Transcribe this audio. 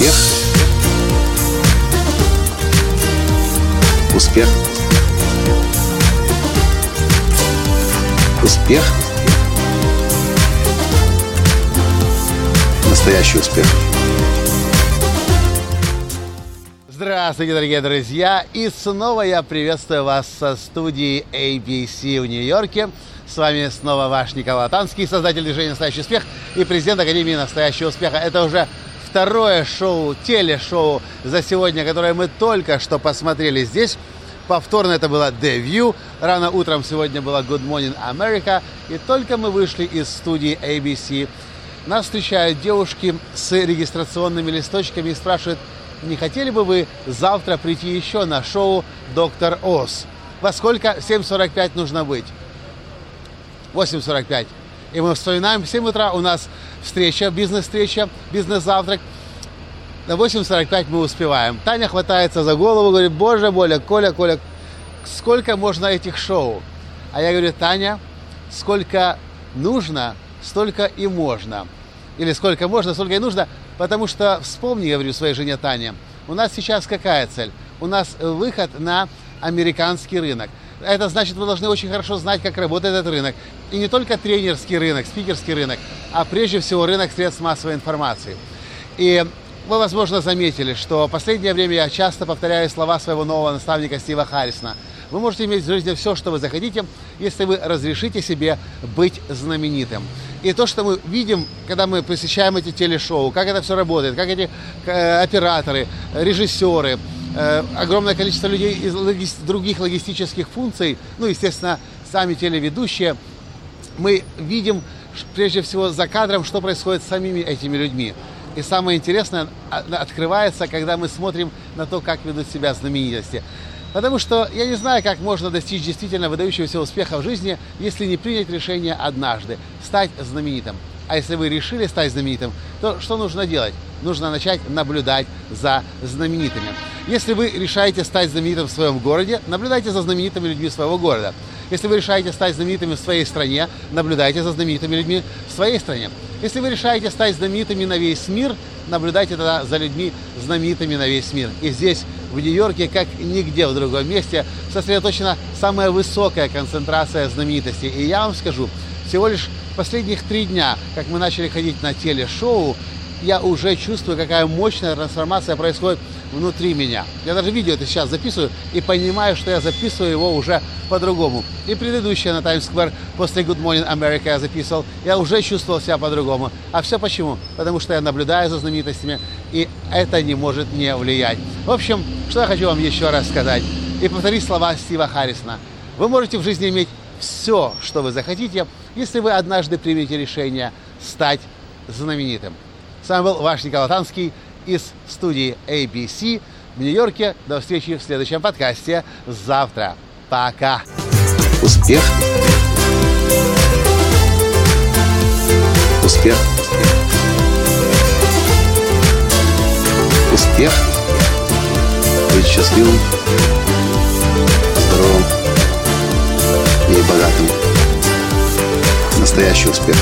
Успех. Успех. Успех. Настоящий успех. Здравствуйте, дорогие друзья! И снова я приветствую вас со студии ABC в Нью-Йорке. С вами снова ваш Николай Танский, создатель движения «Настоящий успех» и президент Академии «Настоящего успеха». Это уже второе шоу, телешоу за сегодня, которое мы только что посмотрели здесь. Повторно это было The View. Рано утром сегодня было Good Morning America. И только мы вышли из студии ABC, нас встречают девушки с регистрационными листочками и спрашивают, не хотели бы вы завтра прийти еще на шоу «Доктор Оз»? Во сколько? 7.45 нужно быть. 8.45. И мы вспоминаем, в 7 утра у нас встреча, бизнес-встреча, бизнес-завтрак. На 8.45 мы успеваем. Таня хватается за голову, говорит, боже, Боля, Коля, Коля, сколько можно этих шоу? А я говорю, Таня, сколько нужно, столько и можно. Или сколько можно, столько и нужно. Потому что, вспомни, говорю своей жене Тане, у нас сейчас какая цель? У нас выход на американский рынок. Это значит, вы должны очень хорошо знать, как работает этот рынок. И не только тренерский рынок, спикерский рынок, а прежде всего рынок средств массовой информации. И вы, возможно, заметили, что в последнее время я часто повторяю слова своего нового наставника Стива Харрисона. Вы можете иметь в жизни все, что вы захотите, если вы разрешите себе быть знаменитым. И то, что мы видим, когда мы посещаем эти телешоу, как это все работает, как эти э, операторы, режиссеры, огромное количество людей из логи- других логистических функций, ну, естественно, сами телеведущие, мы видим прежде всего за кадром, что происходит с самими этими людьми. И самое интересное открывается, когда мы смотрим на то, как ведут себя знаменитости. Потому что я не знаю, как можно достичь действительно выдающегося успеха в жизни, если не принять решение однажды стать знаменитым. А если вы решили стать знаменитым, то что нужно делать? Нужно начать наблюдать за знаменитыми. Если вы решаете стать знаменитым в своем городе, наблюдайте за знаменитыми людьми своего города. Если вы решаете стать знаменитыми в своей стране, наблюдайте за знаменитыми людьми в своей стране. Если вы решаете стать знаменитыми на весь мир, наблюдайте тогда за людьми знаменитыми на весь мир. И здесь, в Нью-Йорке, как нигде в другом месте, сосредоточена самая высокая концентрация знаменитостей. И я вам скажу, всего лишь последних три дня, как мы начали ходить на телешоу, я уже чувствую, какая мощная трансформация происходит внутри меня. Я даже видео это сейчас записываю и понимаю, что я записываю его уже по-другому. И предыдущее на Times Square после Good Morning America я записывал, я уже чувствовал себя по-другому. А все почему? Потому что я наблюдаю за знаменитостями, и это не может не влиять. В общем, что я хочу вам еще раз сказать. И повторить слова Стива Харрисона. Вы можете в жизни иметь все, что вы захотите, если вы однажды примете решение стать знаменитым. С вами был ваш Николай Танский из студии ABC в Нью-Йорке. До встречи в следующем подкасте завтра. Пока. Успех. Успех. Успех. Быть счастливым, здоровым и богатым. Настоящий успех.